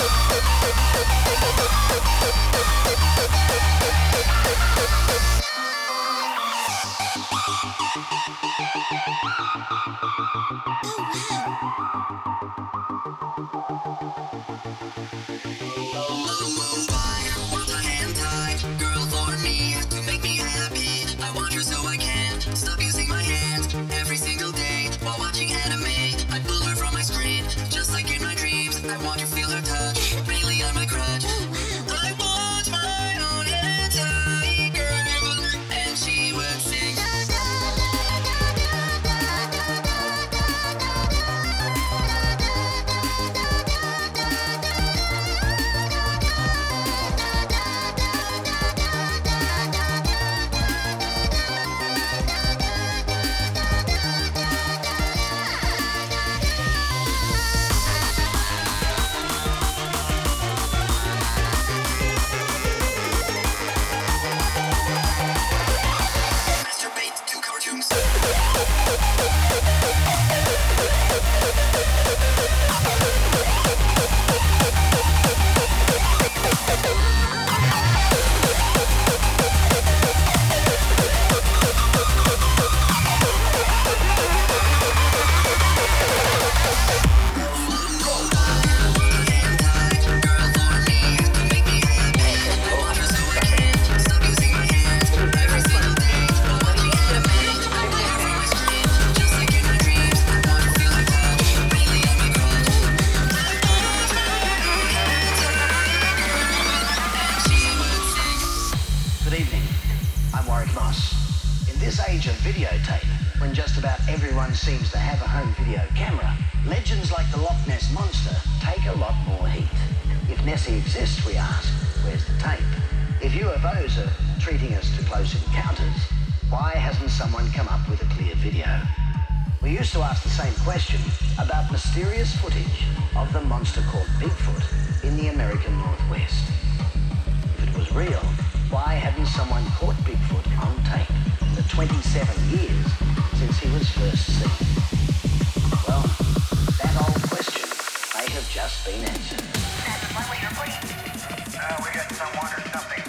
Oh, wow. Radio. We used to ask the same question about mysterious footage of the monster called Bigfoot in the American Northwest. If it was real, why hadn't someone caught Bigfoot on tape in the 27 years since he was first seen? Well, that old question may have just been answered. That's one way to put it. Uh, we got someone or something.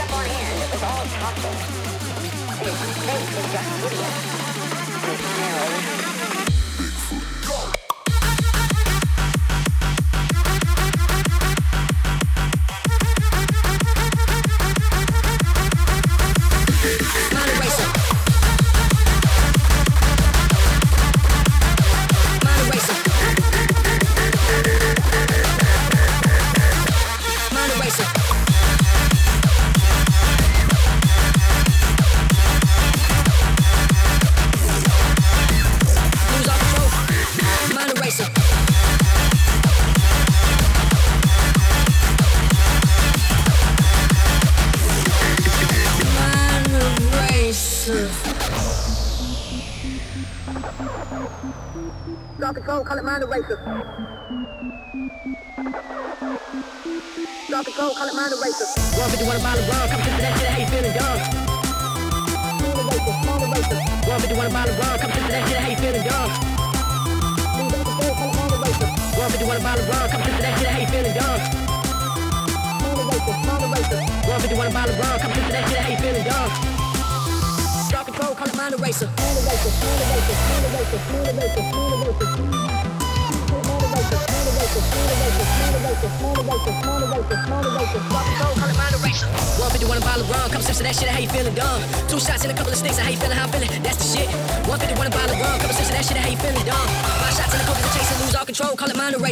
stood. It was all toxic. His was just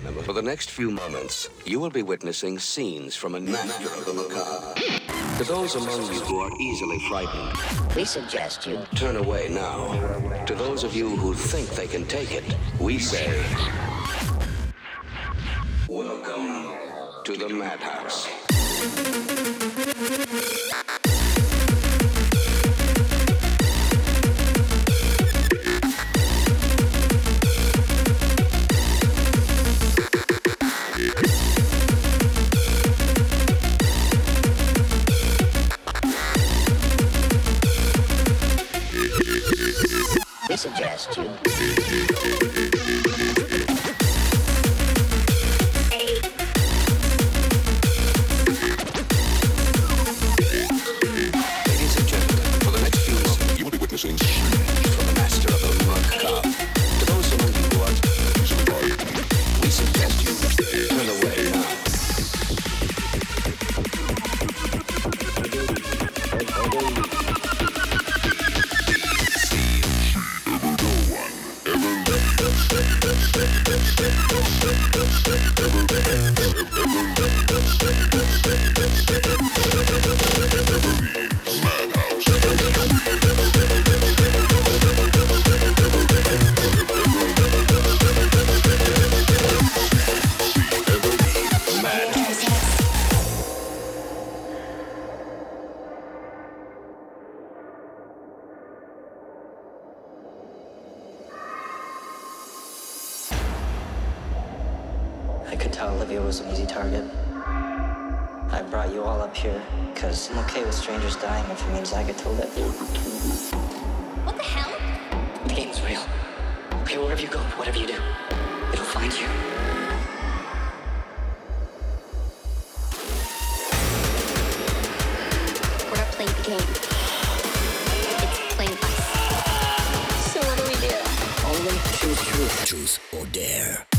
For the next few moments, you will be witnessing scenes from a master of the macabre. To those among you who are easily frightened, we suggest you turn away now. To those of you who think they can take it, we say, Welcome to the Madhouse. Dare.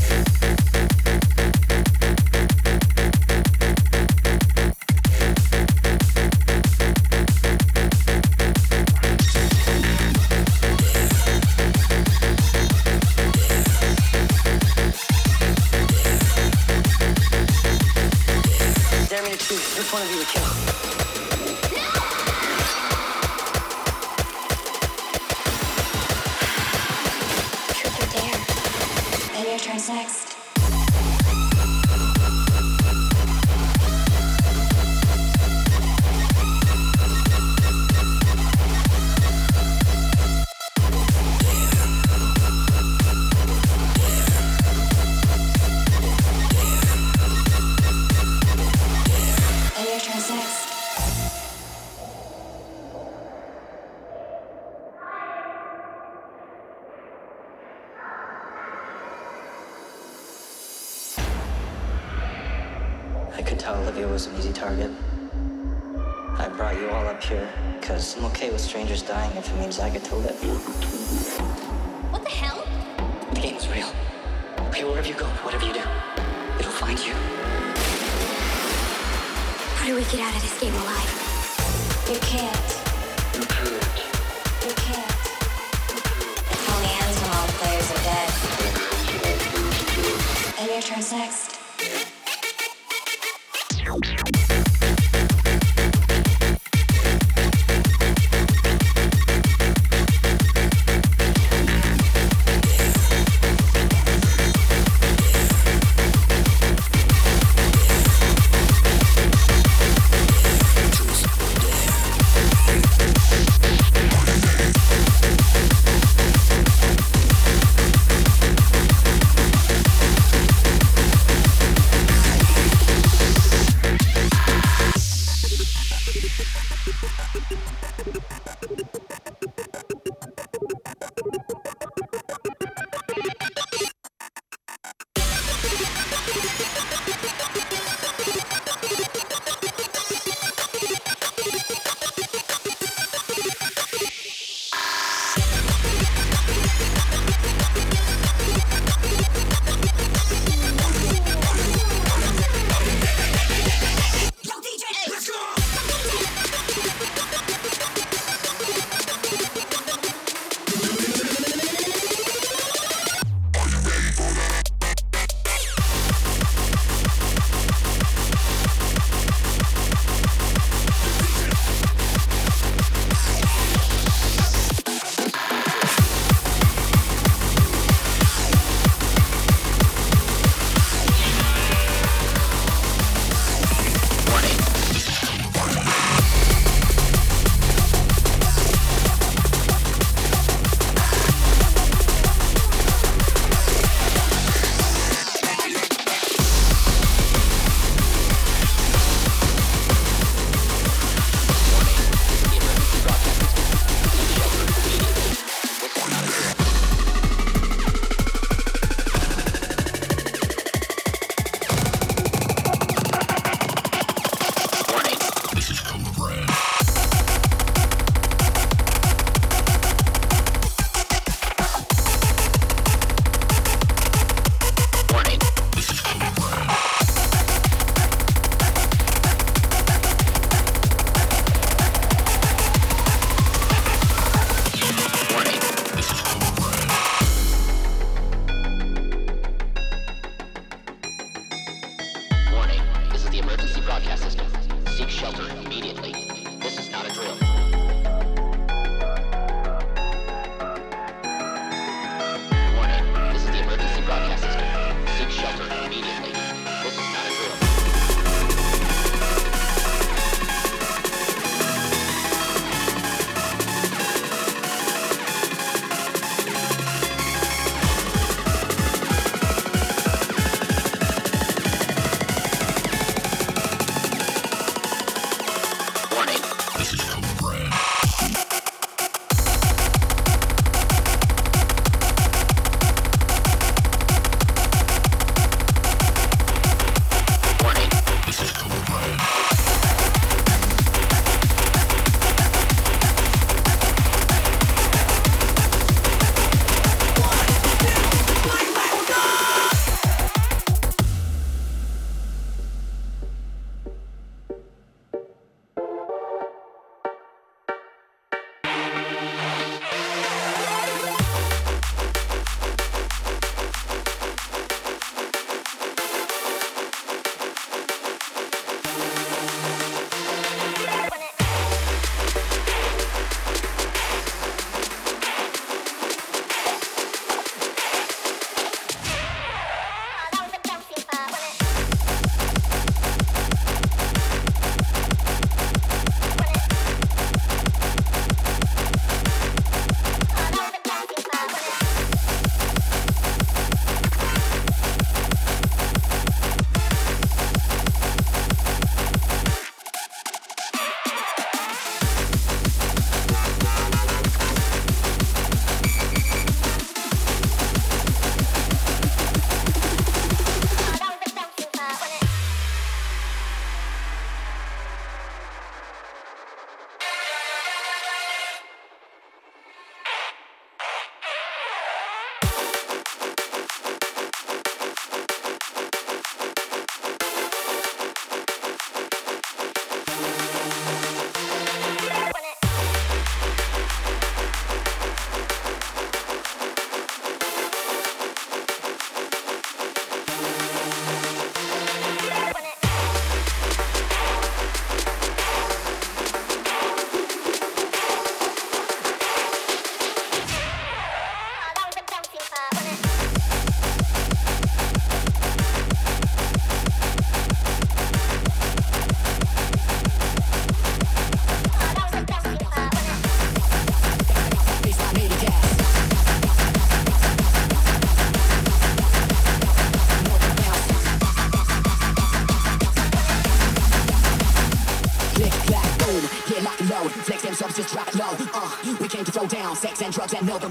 that no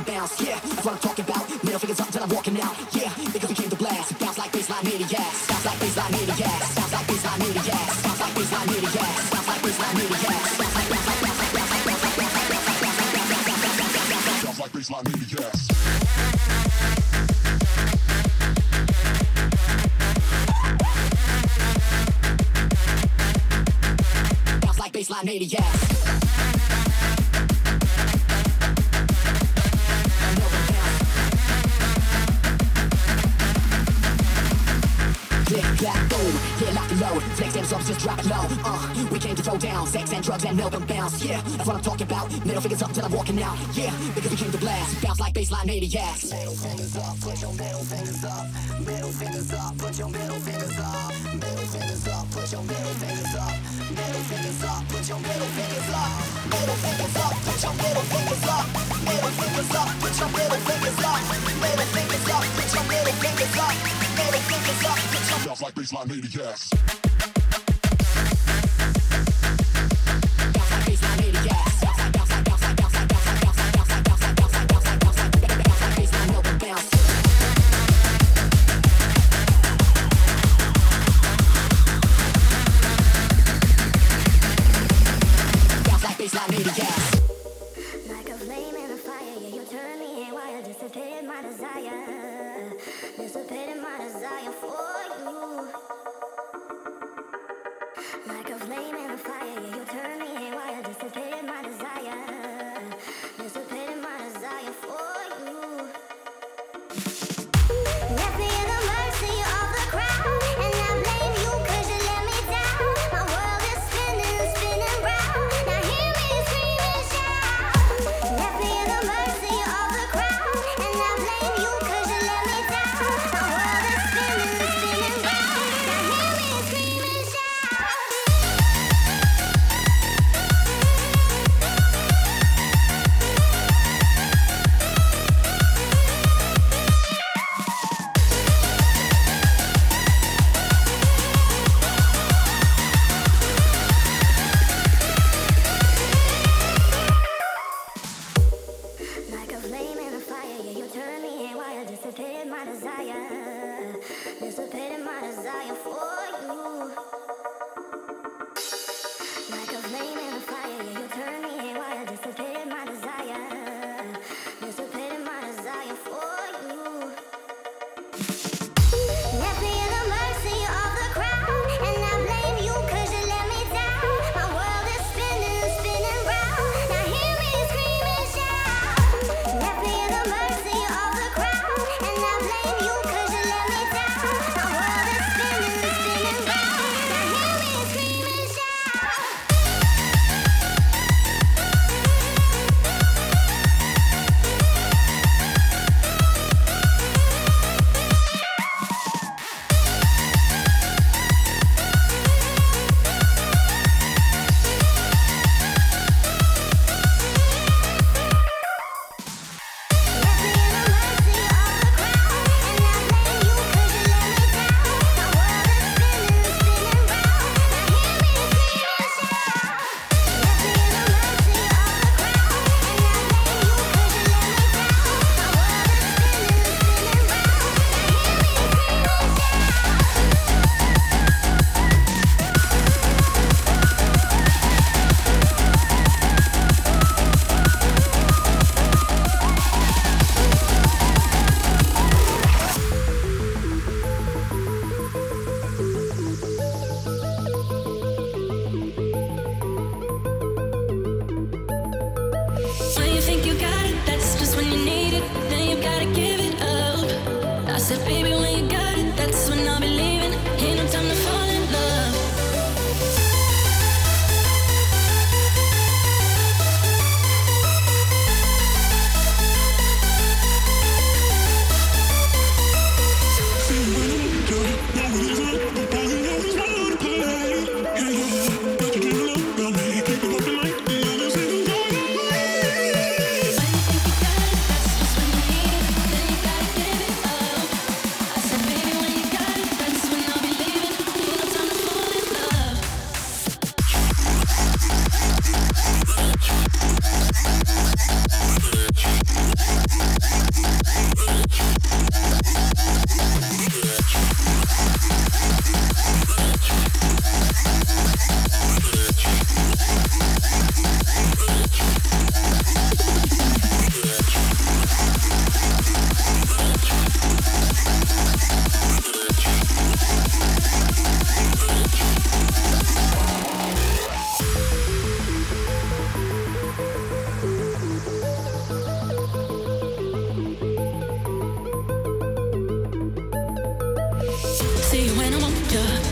no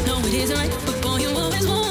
no, it isn't right, but boy, you always want.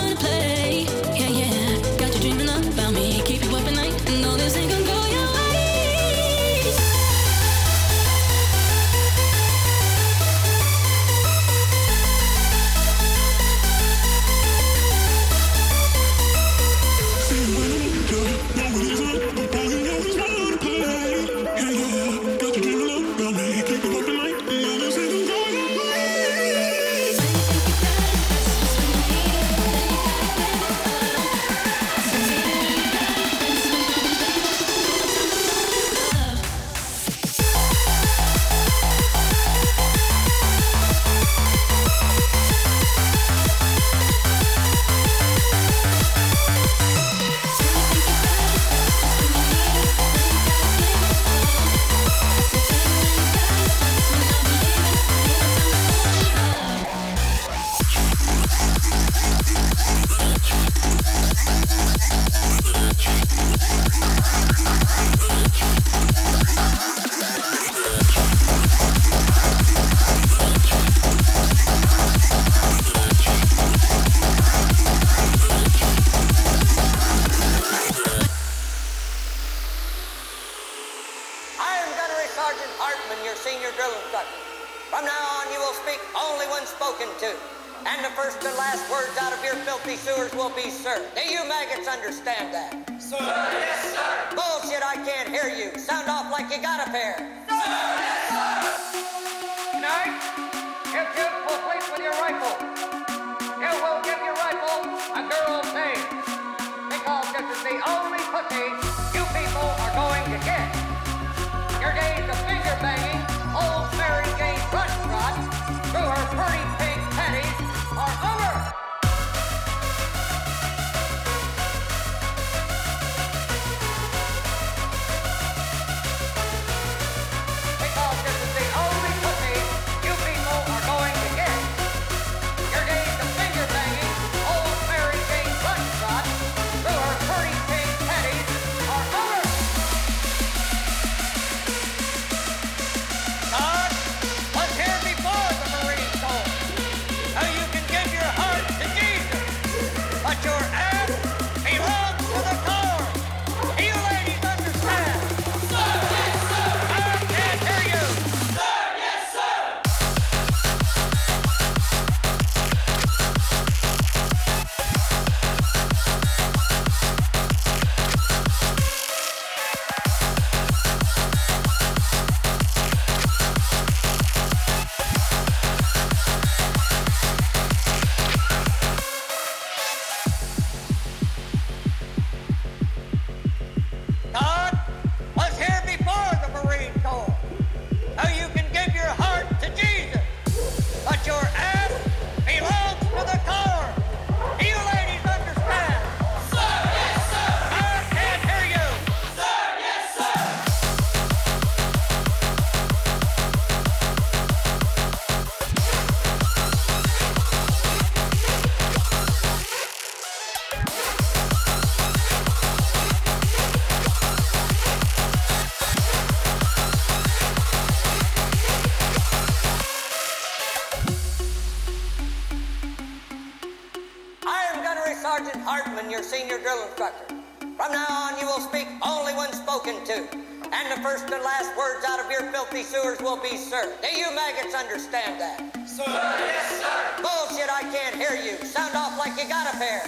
you got a pair.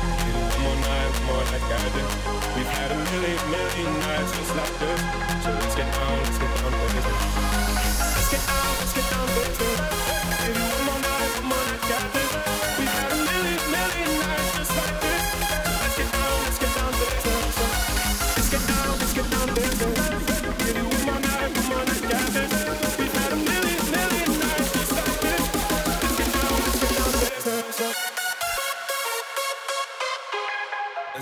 more like I do. We've had a million, million nights just like this. So let's get on, let's get on, baby. Let's get on, let's get on, baby.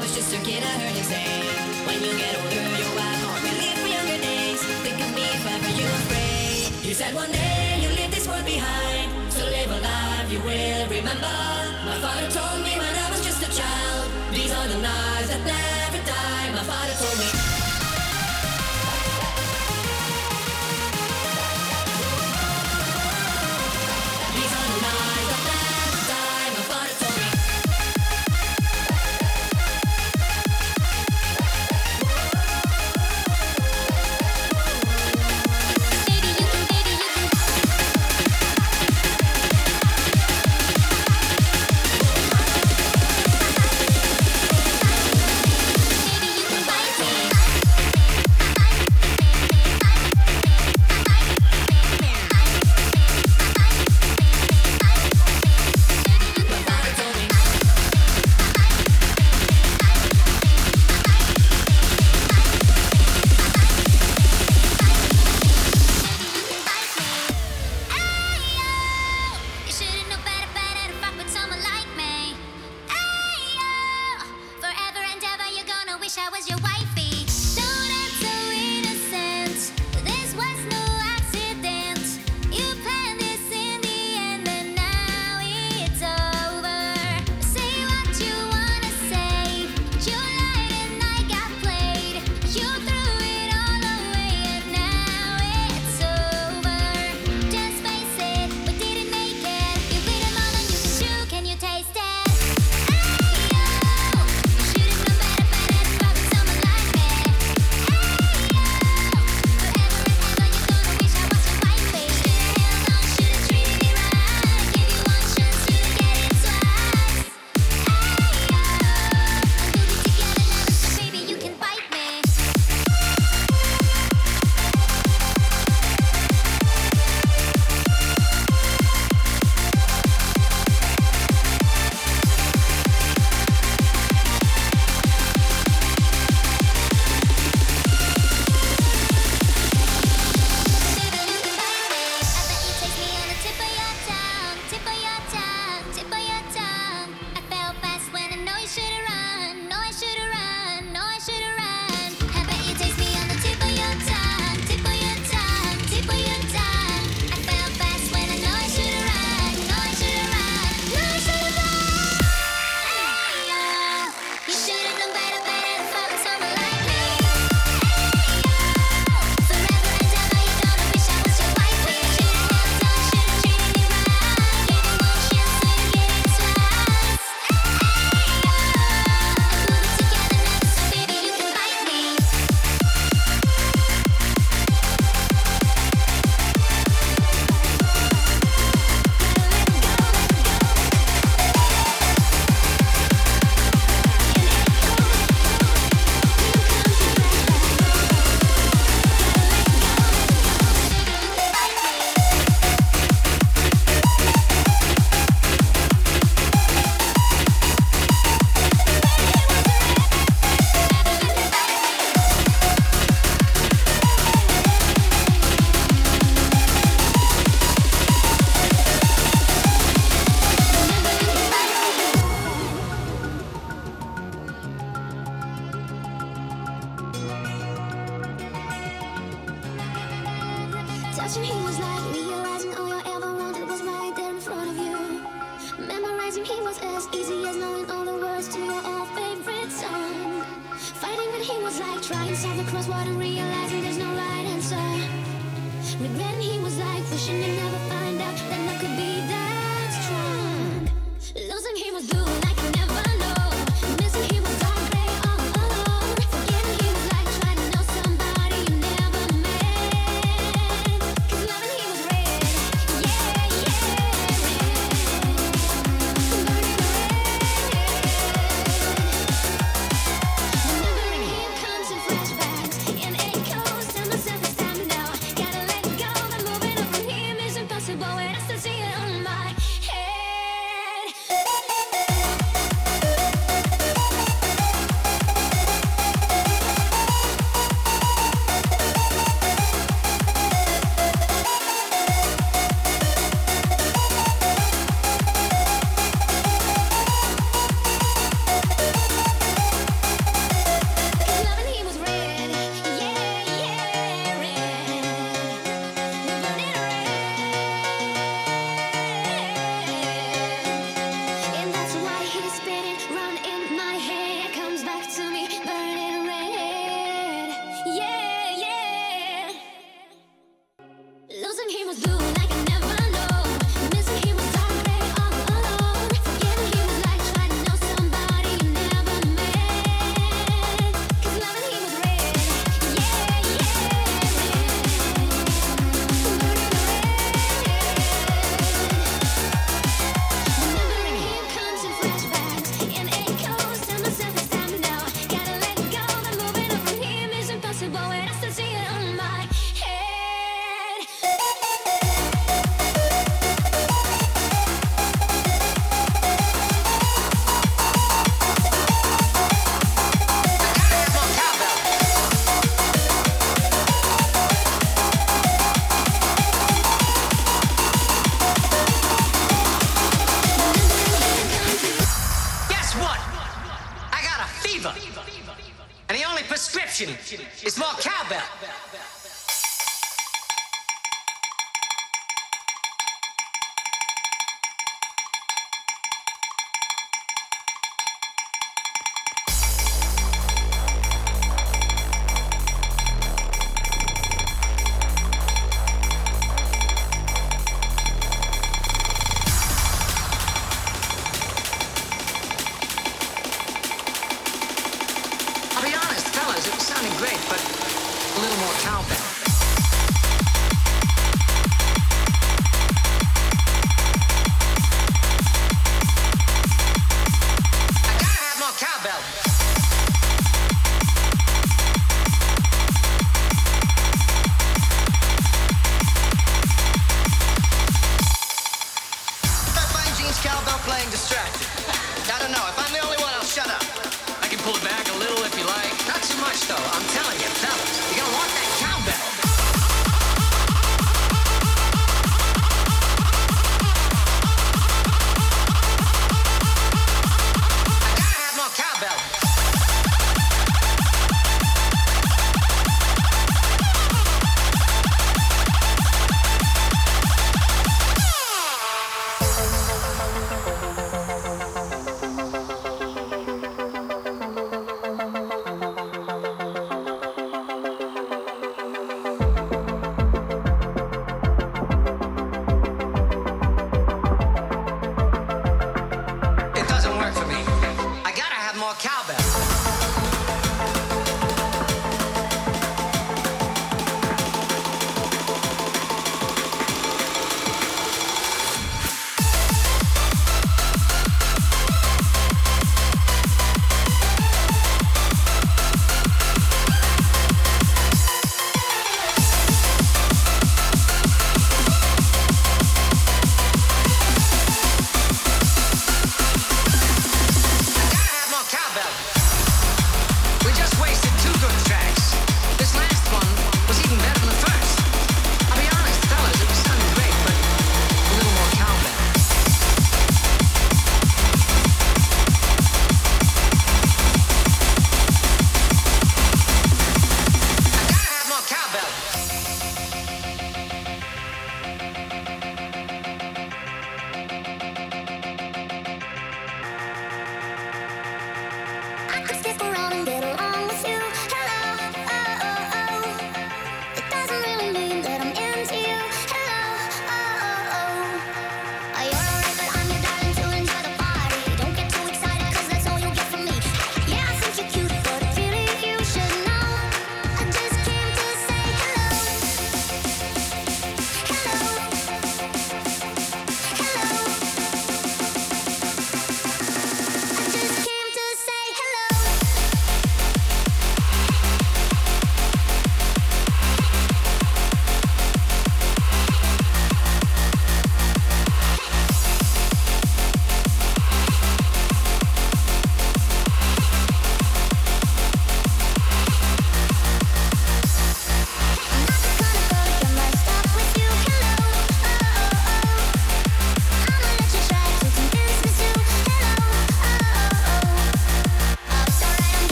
was just a kid, I heard you say. When you get older, you'll buy home live for younger days. Think of me if ever you're afraid. You said one day you'll leave this world behind. So live a life you will remember. My father told me when I was just a child. These are the lives that never die. My father told me.